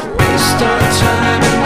Waste our time